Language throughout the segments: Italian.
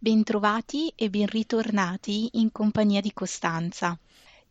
bentrovati e ben ritornati in compagnia di Costanza.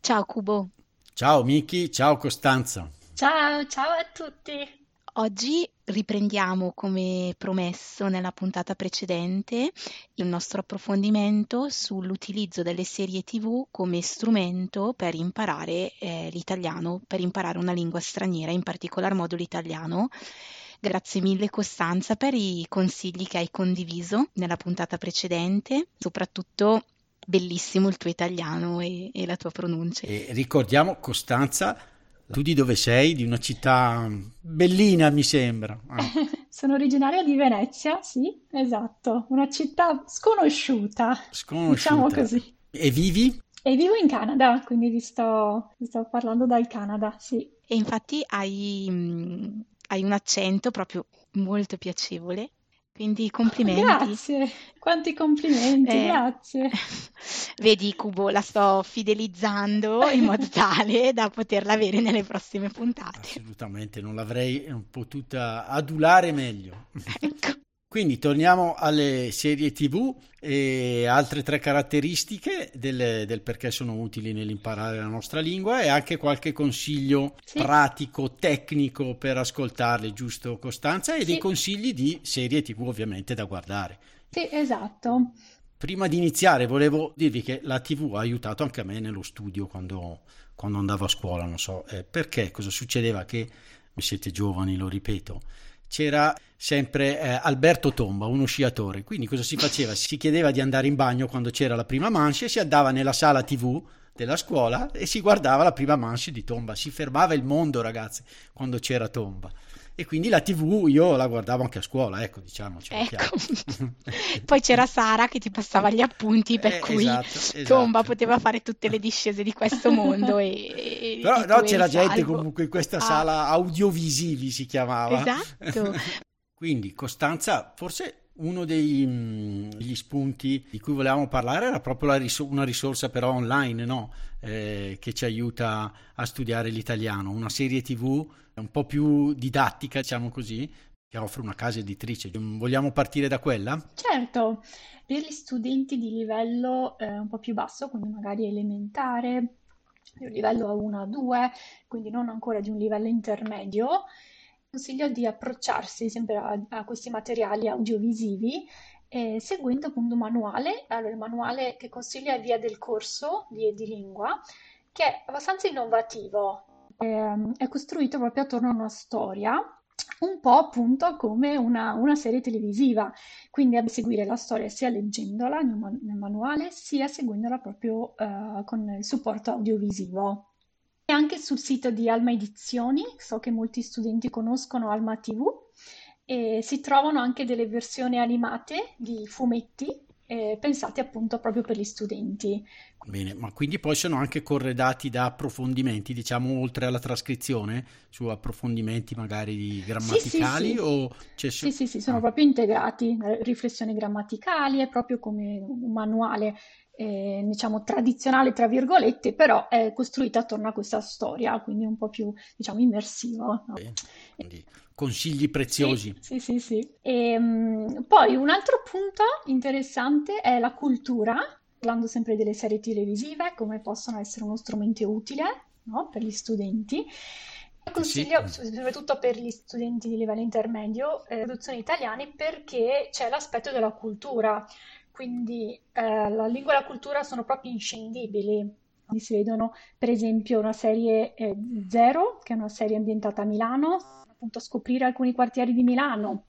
Ciao Cubo. Ciao Miki, ciao Costanza. Ciao, ciao a tutti. Oggi riprendiamo, come promesso nella puntata precedente, il nostro approfondimento sull'utilizzo delle serie TV come strumento per imparare eh, l'italiano, per imparare una lingua straniera, in particolar modo l'italiano. Grazie mille Costanza per i consigli che hai condiviso nella puntata precedente, soprattutto bellissimo il tuo italiano e, e la tua pronuncia. E ricordiamo Costanza tu di dove sei? Di una città bellina, mi sembra. Ah. Sono originaria di Venezia, sì, esatto, una città sconosciuta, sconosciuta. diciamo così. E vivi? E vivo in Canada, quindi vi sto, vi sto parlando dal Canada, sì. E infatti hai, mm, hai un accento proprio molto piacevole quindi complimenti. Grazie, quanti complimenti, eh, grazie. Vedi Cubo, la sto fidelizzando in modo tale da poterla avere nelle prossime puntate. Assolutamente, non l'avrei potuta adulare meglio. Ecco. Quindi torniamo alle serie TV e altre tre caratteristiche del, del, perché sono utili nell'imparare la nostra lingua e anche qualche consiglio sì. pratico, tecnico per ascoltarle, giusto Costanza? E sì. dei consigli di serie TV ovviamente da guardare. Sì, esatto. Prima di iniziare volevo dirvi che la TV ha aiutato anche a me nello studio quando, quando andavo a scuola, non so eh, perché, cosa succedeva che, siete giovani, lo ripeto, c'era sempre eh, Alberto Tomba, uno sciatore. Quindi cosa si faceva? Si chiedeva di andare in bagno quando c'era la prima manche, si andava nella sala TV della scuola e si guardava la prima manche di Tomba. Si fermava il mondo, ragazzi, quando c'era Tomba. E quindi la TV io la guardavo anche a scuola, ecco, diciamo. Ecco. Poi c'era Sara che ti passava gli appunti, per eh, cui esatto, esatto. Tomba poteva fare tutte le discese di questo mondo. E, Però no, c'era gente comunque in questa ah. sala audiovisivi si chiamava. Esatto. quindi Costanza, forse uno degli mm, spunti di cui volevamo parlare era proprio ris- una risorsa però online, no? eh, che ci aiuta a studiare l'italiano, una serie tv un po' più didattica, diciamo così, che offre una casa editrice. Vogliamo partire da quella? Certo, per gli studenti di livello eh, un po' più basso, quindi magari elementare, di un livello A1, A2, quindi non ancora di un livello intermedio, consiglio di approcciarsi sempre a, a questi materiali audiovisivi eh, seguendo appunto un manuale, allora il manuale che consiglio è Via del Corso di Edilingua, che è abbastanza innovativo, eh, è costruito proprio attorno a una storia, un po' appunto come una, una serie televisiva, quindi a seguire la storia sia leggendola nel, nel manuale, sia seguendola proprio eh, con il supporto audiovisivo. Anche sul sito di Alma Edizioni, so che molti studenti conoscono Alma TV, e si trovano anche delle versioni animate di fumetti eh, pensati appunto proprio per gli studenti. Bene, ma quindi poi sono anche corredati da approfondimenti, diciamo, oltre alla trascrizione, su approfondimenti magari grammaticali sì, sì, sì. o c'è Sì, sì, sì, sono ah. proprio integrati, riflessioni grammaticali, è proprio come un manuale eh, diciamo tradizionale tra virgolette, però è costruita attorno a questa storia, quindi un po' più diciamo immersivo. No? Quindi consigli preziosi. Sì, sì, sì. sì. E, um, poi un altro punto interessante è la cultura, parlando sempre delle serie televisive, come possono essere uno strumento utile no? per gli studenti. Consiglio, sì. soprattutto per gli studenti di livello intermedio, eh, produzioni italiane perché c'è l'aspetto della cultura, quindi eh, la lingua e la cultura sono proprio inscindibili. Si vedono per esempio una serie eh, Zero, che è una serie ambientata a Milano, appunto a scoprire alcuni quartieri di Milano,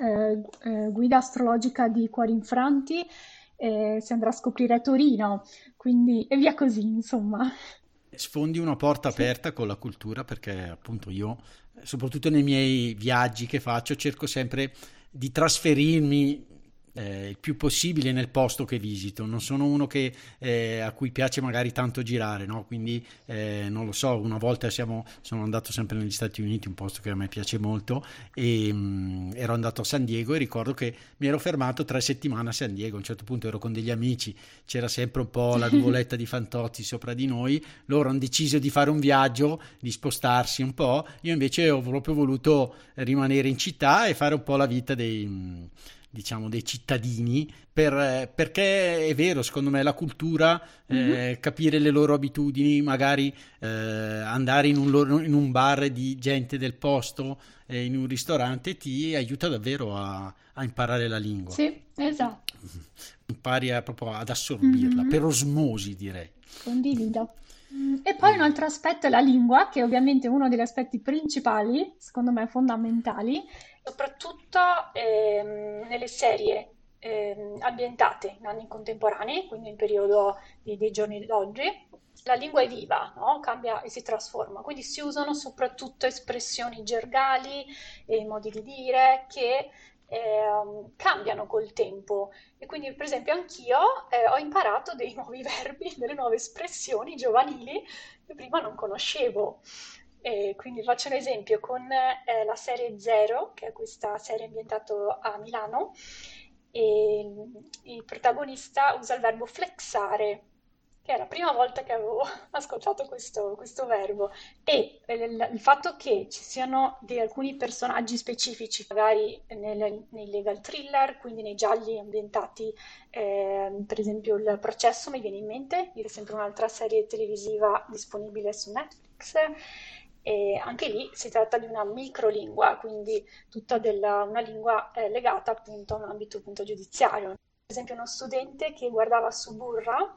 eh, eh, guida astrologica di Cuori Infranti, eh, si andrà a scoprire Torino, quindi e via così, insomma. Sfondi una porta sì. aperta con la cultura perché appunto io, soprattutto nei miei viaggi che faccio, cerco sempre di trasferirmi eh, il più possibile nel posto che visito. Non sono uno che, eh, a cui piace magari tanto girare, no? quindi eh, non lo so. Una volta siamo, sono andato sempre negli Stati Uniti, un posto che a me piace molto, e mh, mm, ero andato a San Diego e ricordo che mi ero fermato tre settimane a San Diego. A un certo punto ero con degli amici, c'era sempre un po' la nuvoletta di Fantozzi sopra di noi. Loro hanno deciso di fare un viaggio, di spostarsi un po'. Io invece ho proprio voluto rimanere in città e fare un po' la vita dei mm, diciamo, dei cittadini, per, perché è vero, secondo me, la cultura, mm-hmm. eh, capire le loro abitudini, magari eh, andare in un, loro, in un, bar di gente del posto, eh, in un ristorante, ti aiuta davvero a, a, imparare la lingua. Sì, esatto. Impari a, proprio ad assorbirla, mm-hmm. per osmosi direi. Condivido. Mm, e poi un altro aspetto è la lingua, che è ovviamente uno degli aspetti principali, secondo me fondamentali, soprattutto ehm, nelle serie ehm, ambientate in anni contemporanei, quindi nel periodo di, dei giorni d'oggi, la lingua è viva, no? cambia e si trasforma, quindi si usano soprattutto espressioni gergali e modi di dire che eh, cambiano col tempo e quindi per esempio anch'io eh, ho imparato dei nuovi verbi, delle nuove espressioni giovanili che prima non conoscevo. E quindi faccio un esempio con eh, la serie Zero, che è questa serie ambientata a Milano, e il protagonista usa il verbo flexare, che è la prima volta che avevo ascoltato questo, questo verbo. E il, il, fatto che ci siano di alcuni personaggi specifici, magari nel, nei legal thriller, quindi nei gialli ambientati, eh, per esempio il processo mi viene in mente, è sempre un'altra serie televisiva disponibile su Netflix e anche lì si tratta di una microlingua, quindi tutta della, una lingua eh, legata appunto a un ambito appunto, giudiziario. Per esempio uno studente che guardava su Burra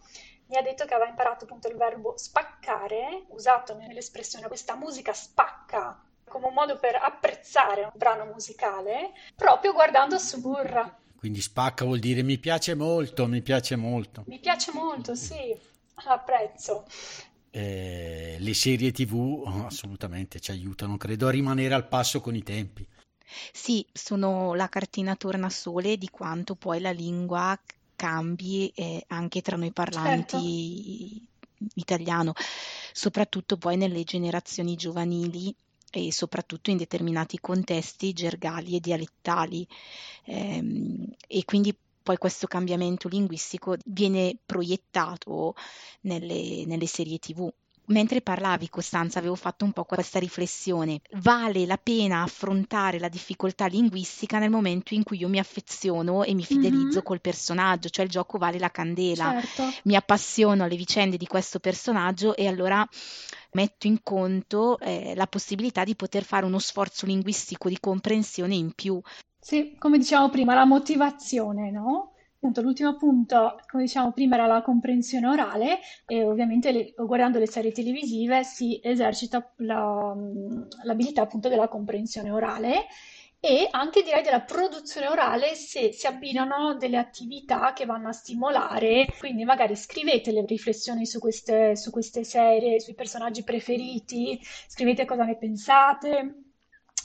mi ha detto che aveva imparato appunto il verbo spaccare, usato nell'espressione questa musica spacca come un modo per apprezzare un brano musicale, proprio guardando su Burra. Quindi spacca vuol dire mi piace molto, mi piace molto. Mi piace molto, sì, apprezzo eh, le serie tv assolutamente ci aiutano, credo, a rimanere al passo con i tempi. Sì, sono la cartina tornasole di quanto poi la lingua cambi eh, anche tra noi parlanti certo. italiano, soprattutto poi nelle generazioni giovanili e soprattutto in determinati contesti gergali e dialettali. Eh, e quindi poi questo cambiamento linguistico viene proiettato nelle, nelle serie tv. Mentre parlavi, Costanza, avevo fatto un po' questa riflessione. Vale la pena affrontare la difficoltà linguistica nel momento in cui io mi affeziono e mi fidelizzo mm-hmm. col personaggio, cioè il gioco vale la candela. Certo. Mi appassiono alle vicende di questo personaggio e allora metto in conto eh, la possibilità di poter fare uno sforzo linguistico di comprensione in più. Sì, come dicevamo prima, la motivazione, no? Appunto, l'ultimo punto, come dicevamo prima, era la comprensione orale e ovviamente le, guardando le serie televisive si esercita la, l'abilità appunto della comprensione orale e anche direi della produzione orale se si abbinano delle attività che vanno a stimolare, quindi magari scrivete le riflessioni su queste, su queste serie, sui personaggi preferiti, scrivete cosa ne pensate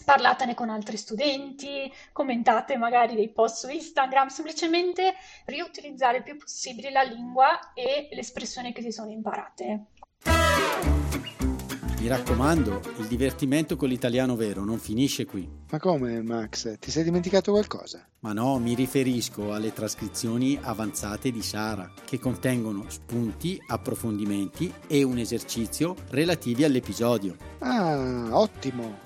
parlatene con altri studenti, commentate magari dei post su Instagram, semplicemente riutilizzare il più possibile la lingua e le espressioni che si sono imparate. Mi raccomando, il divertimento con l'italiano vero non finisce qui. Ma come, Max? Ti sei dimenticato qualcosa? Ma no, mi riferisco alle trascrizioni avanzate di Sara, che contengono spunti, approfondimenti e un esercizio relativi all'episodio. Ah, ottimo!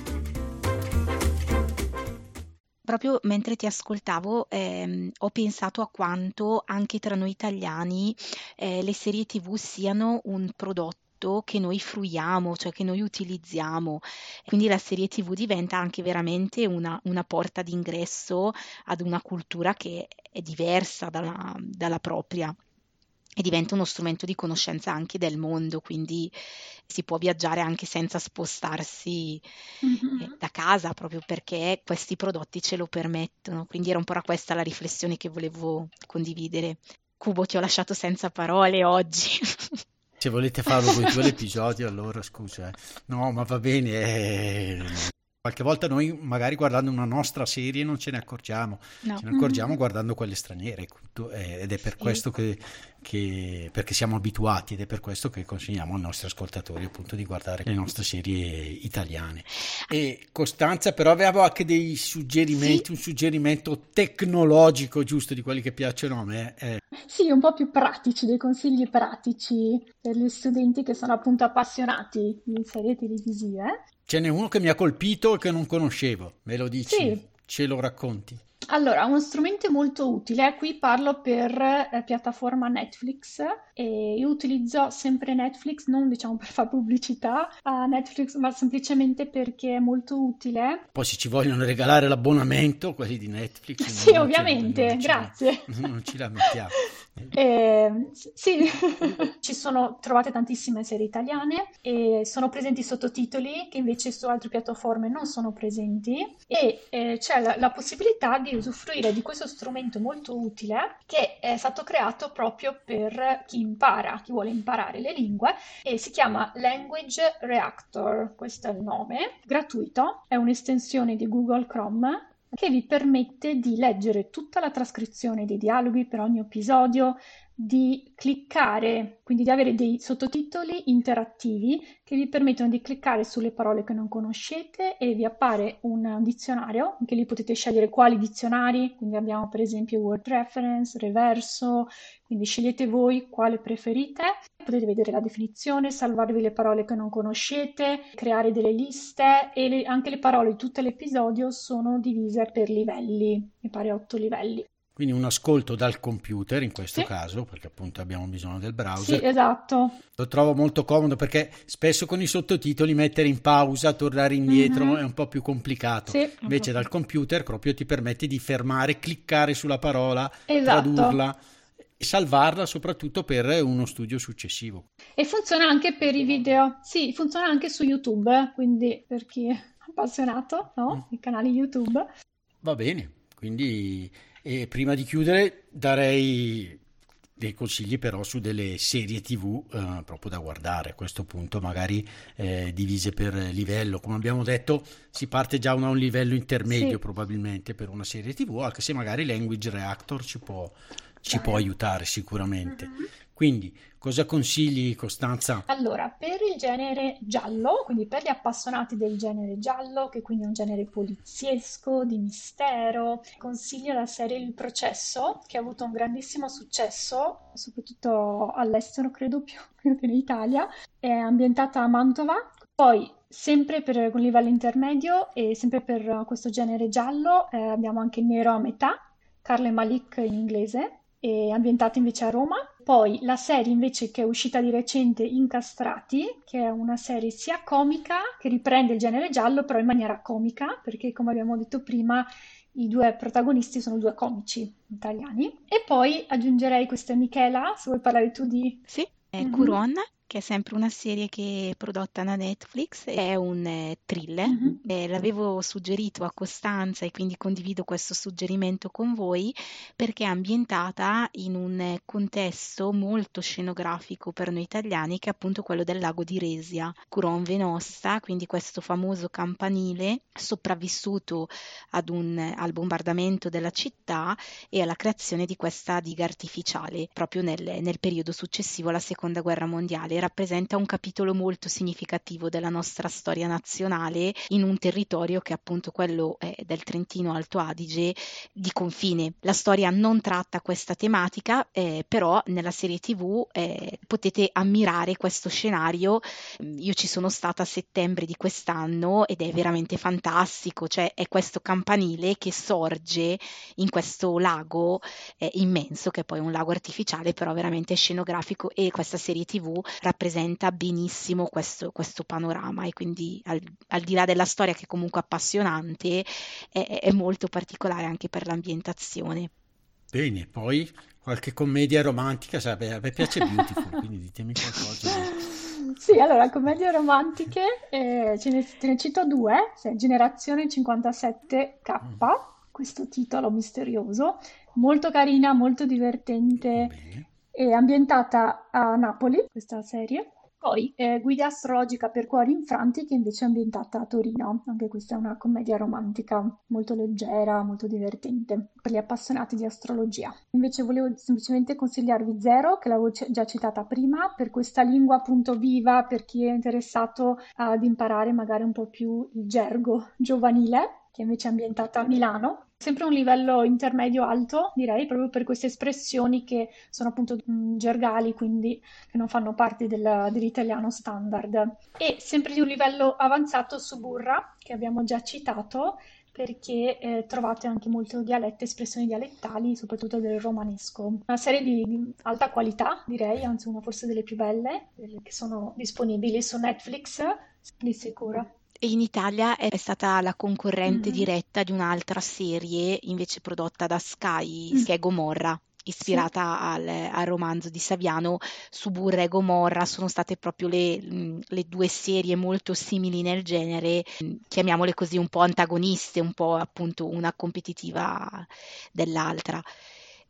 proprio mentre ti ascoltavo ehm, ho pensato a quanto anche tra noi italiani eh, le serie tv siano un prodotto che noi fruiamo, cioè che noi utilizziamo. Quindi la serie TV diventa anche veramente una, una porta d'ingresso ad una cultura che è diversa dalla, dalla propria. E diventa uno strumento di conoscenza anche del mondo, quindi si può viaggiare anche senza spostarsi mm-hmm. eh, da casa, proprio perché questi prodotti ce lo permettono. Quindi era un po' questa la riflessione che volevo condividere. Cubo, ti ho lasciato senza parole oggi. Se volete farlo voi due l'episodio, allora scusa. Eh. No, ma va bene. Eh... Qualche volta noi magari guardando una nostra serie non ce ne accorgiamo, no. ce ne accorgiamo mm-hmm. guardando quelle straniere eh, ed è per sì. questo che, che, perché siamo abituati ed è per questo che consigliamo ai nostri ascoltatori appunto di guardare le nostre serie italiane. E Costanza però aveva anche dei suggerimenti, sì. un suggerimento tecnologico giusto di quelli che piacciono a me. Eh. Sì, un po' più pratici, dei consigli pratici per gli studenti che sono appunto appassionati di serie televisive. Ce n'è uno che mi ha colpito e che non conoscevo, me lo dici? Sì. Ce lo racconti? Allora, uno strumento molto utile, qui parlo per eh, piattaforma Netflix e io utilizzo sempre Netflix, non diciamo per fare pubblicità a Netflix, ma semplicemente perché è molto utile. Poi se ci vogliono regalare l'abbonamento, quelli di Netflix. sì, ovviamente, ci, grazie. Non ci lamentiamo. Eh, sì, ci sono trovate tantissime serie italiane e sono presenti sottotitoli che invece su altre piattaforme non sono presenti e eh, c'è la, la possibilità di usufruire di questo strumento molto utile che è stato creato proprio per chi impara, chi vuole imparare le lingue e si chiama Language Reactor, questo è il nome, gratuito, è un'estensione di Google Chrome che vi permette di leggere tutta la trascrizione dei dialoghi per ogni episodio, di cliccare, quindi di avere dei sottotitoli interattivi che vi permettono di cliccare sulle parole che non conoscete e vi appare un dizionario, anche lì potete scegliere quali dizionari, quindi abbiamo per esempio Word Reference, Reverso, quindi scegliete voi quale preferite, potete vedere la definizione, salvarvi le parole che non conoscete, creare delle liste e le, anche le parole di tutto l'episodio sono divise per livelli, mi pare otto livelli. Quindi un ascolto dal computer in questo sì. caso, perché appunto abbiamo bisogno del browser. Sì, esatto. Lo trovo molto comodo perché spesso con i sottotitoli mettere in pausa, tornare indietro mm-hmm. è un po' più complicato. Sì, Invece dal computer proprio ti permette di fermare, cliccare sulla parola, esatto. tradurla e salvarla soprattutto per uno studio successivo. E funziona anche per i video. Sì, funziona anche su YouTube, quindi per chi è appassionato, no? Mm. I canali YouTube. Va bene, quindi e prima di chiudere darei dei consigli però su delle serie tv eh, proprio da guardare a questo punto magari eh, divise per livello come abbiamo detto si parte già da un livello intermedio sì. probabilmente per una serie tv anche se magari Language Reactor ci può, ci può aiutare sicuramente mm-hmm. Quindi, cosa consigli Costanza? Allora, per il genere giallo, quindi per gli appassionati del genere giallo, che quindi è un genere poliziesco, di mistero, consiglio la serie Il Processo, che ha avuto un grandissimo successo, soprattutto all'estero, credo più, più che in Italia. È ambientata a Mantova. Poi Sempre per un livello intermedio e sempre per questo genere giallo eh, abbiamo anche Nero a metà, Carle Malik in inglese, e ambientata invece a Roma. Poi la serie invece che è uscita di recente Incastrati, che è una serie sia comica che riprende il genere giallo, però in maniera comica, perché come abbiamo detto prima i due protagonisti sono due comici italiani. E poi aggiungerei questa Michela, se vuoi parlare tu di... Sì, è mm-hmm. Curon che è sempre una serie che è prodotta da Netflix, è un eh, thriller. Mm-hmm. Eh, l'avevo suggerito a Costanza e quindi condivido questo suggerimento con voi perché è ambientata in un contesto molto scenografico per noi italiani che è appunto quello del lago di Resia, Curon Venosta, quindi questo famoso campanile sopravvissuto un, al bombardamento della città e alla creazione di questa diga artificiale proprio nel, nel periodo successivo alla seconda guerra mondiale rappresenta un capitolo molto significativo della nostra storia nazionale in un territorio che è appunto quello eh, del Trentino Alto Adige di confine. La storia non tratta questa tematica, eh, però nella serie TV eh, potete ammirare questo scenario. Mm, io ci sono stata a settembre di quest'anno ed è veramente fantastico, cioè è questo campanile che sorge in questo lago eh, immenso, che è poi un lago artificiale, però veramente scenografico e questa serie TV rappresenta benissimo questo, questo panorama e quindi al, al, di là della storia che è comunque appassionante è, è molto particolare anche per l'ambientazione. Bene, poi qualche commedia romantica, sarebbe, a me piace Beautiful, quindi ditemi qualcosa. Sì, allora, commedie romantiche, eh, ce, ne, te ne cito due, cioè, Generazione 57K, questo titolo misterioso, molto carina, molto divertente, Bene. È ambientata a Napoli, questa serie. Poi eh, Guida astrologica per cuori infranti, che invece è ambientata a Torino. Anche questa è una commedia romantica molto leggera, molto divertente per gli appassionati di astrologia. Invece volevo semplicemente consigliarvi Zero, che l'avevo già citata prima, per questa lingua appunto viva, per chi è interessato ad imparare magari un po' più il gergo giovanile, che invece è ambientata a Milano. Sempre un livello intermedio alto, direi, proprio per queste espressioni che sono appunto mh, gergali, quindi che non fanno parte del- dell'italiano standard. E sempre di un livello avanzato Suburra, che abbiamo già citato, perché eh, trovate anche molto dialetto, espressioni dialettali, soprattutto del romanesco. Una serie di, alta qualità, direi, anzi una forse delle più belle, che sono disponibili su Netflix, di sicuro. E in Italia è stata la concorrente Mhm. diretta di un'altra serie invece prodotta da Sky, Mm. che è Gomorra, ispirata al, al romanzo di Saviano. Suburra e Gomorra sono state proprio le, mh, le due serie molto simili nel genere, mh, chiamiamole così un po' antagoniste, un po' appunto una competitiva dell'altra.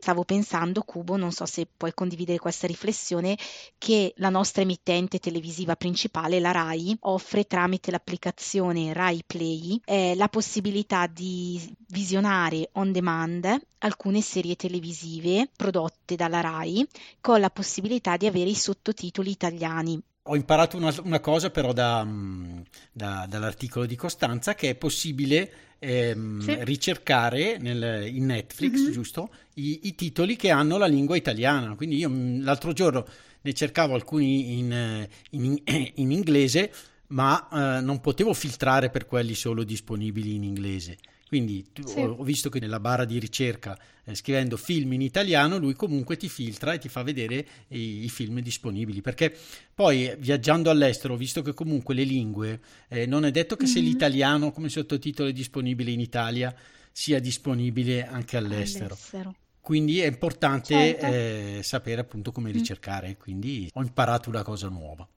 Stavo pensando, Cubo, non so se puoi condividere questa riflessione, che la nostra emittente televisiva principale, la RAI, offre tramite l'applicazione RAI Play eh, la possibilità di visionare on demand alcune serie televisive prodotte dalla RAI con la possibilità di avere i sottotitoli italiani. Ho imparato una, una cosa però da, mm, da- dall'articolo di Costanza che è possibile ehm, Sì. ricercare nel- in Netflix, Mhm. giusto? I, i titoli che hanno la lingua italiana. Quindi io mm, l'altro giorno ne cercavo alcuni in, eh, in- in inglese, ma eh, non potevo filtrare per quelli solo disponibili in inglese. Quindi Sì. ho, visto che nella barra di ricerca, eh, scrivendo film in italiano, lui comunque ti filtra e ti fa vedere i, i film disponibili. Perché poi eh, viaggiando all'estero, ho visto che comunque le lingue, eh, non è detto che se Mhm. l'italiano come sottotitolo è disponibile in Italia, sia disponibile anche all'estero. all'estero. Quindi è importante Certo. eh, sapere appunto come Mm. ricercare. Quindi ho imparato una cosa nuova.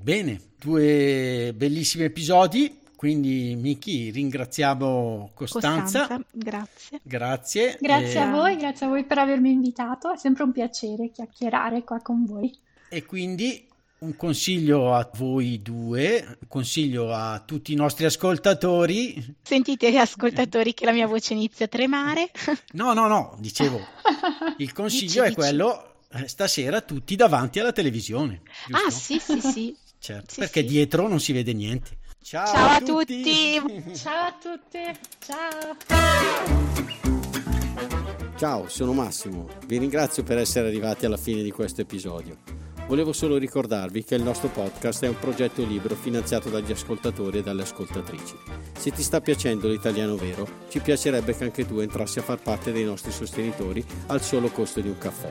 Bene, due bellissimi episodi. Quindi, Miki, ringraziamo Costanza. Costanza, grazie. Grazie. Grazie e, a voi, grazie a voi per avermi invitato, è sempre un piacere chiacchierare qua con voi. e quindi un consiglio a voi due, un consiglio a tutti i nostri ascoltatori. Sentite ascoltatori che la mia voce inizia a tremare. No, no, no, dicevo, il consiglio Dici, è dici. quello eh, stasera tutti davanti alla televisione. giusto? Ah, sì, sì, sì. Certo, Sì, perché sì. dietro non si vede niente. Ciao, Ciao a tutti. Ciao a tutti, ciao! Ciao, sono Massimo. Vi ringrazio per essere arrivati alla fine di questo episodio. Volevo solo ricordarvi che il nostro podcast è un progetto libero finanziato dagli ascoltatori e dalle ascoltatrici. Se ti sta piacendo l'italiano vero, ci piacerebbe che anche tu entrassi a far parte dei nostri sostenitori al solo costo di un caffè.